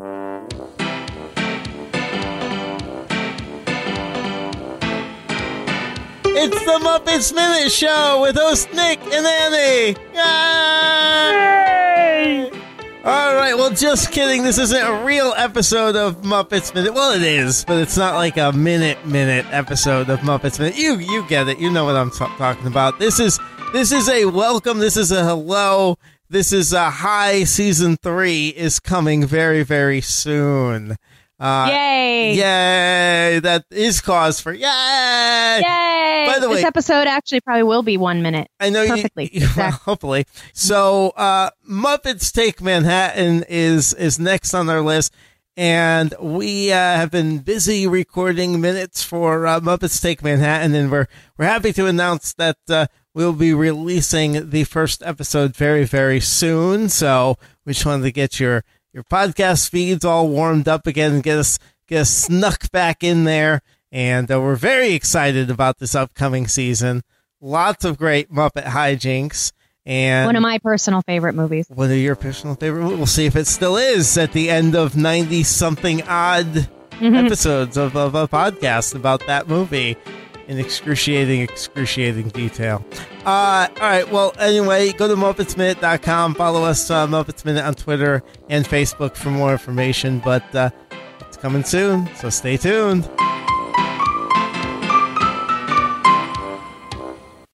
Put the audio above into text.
It's the Muppets Minute Show with host Nick and Annie. Yay! All right, well, just kidding. This isn't a real episode of Muppets Minute. Well, it is, but it's not like a minute minute episode of Muppets Minute. You you get it. You know what I'm t- talking about. This is this is a welcome. This is a hello. This is a hi Season three is coming very very soon. Uh, Yay! Yay! That is cause for yay! Yay! By the way- this episode actually probably will be one minute. I know Perfectly. you. Well, hopefully. So, uh, Muppets Take Manhattan is is next on our list, and we uh, have been busy recording minutes for uh, Muppets Take Manhattan, and we're we're happy to announce that uh, we'll be releasing the first episode very very soon. So, we just wanted to get your your podcast feeds all warmed up again and get us get us snuck back in there. And uh, we're very excited about this upcoming season. Lots of great Muppet hijinks. And One of my personal favorite movies. one of your personal favorite. We'll see if it still is at the end of 90 something odd episodes of, of a podcast about that movie in excruciating, excruciating detail. Uh, all right. Well, anyway, go to MuppetsMinute.com. Follow us, uh, Muppets Minute, on Twitter and Facebook for more information. But uh, it's coming soon, so stay tuned.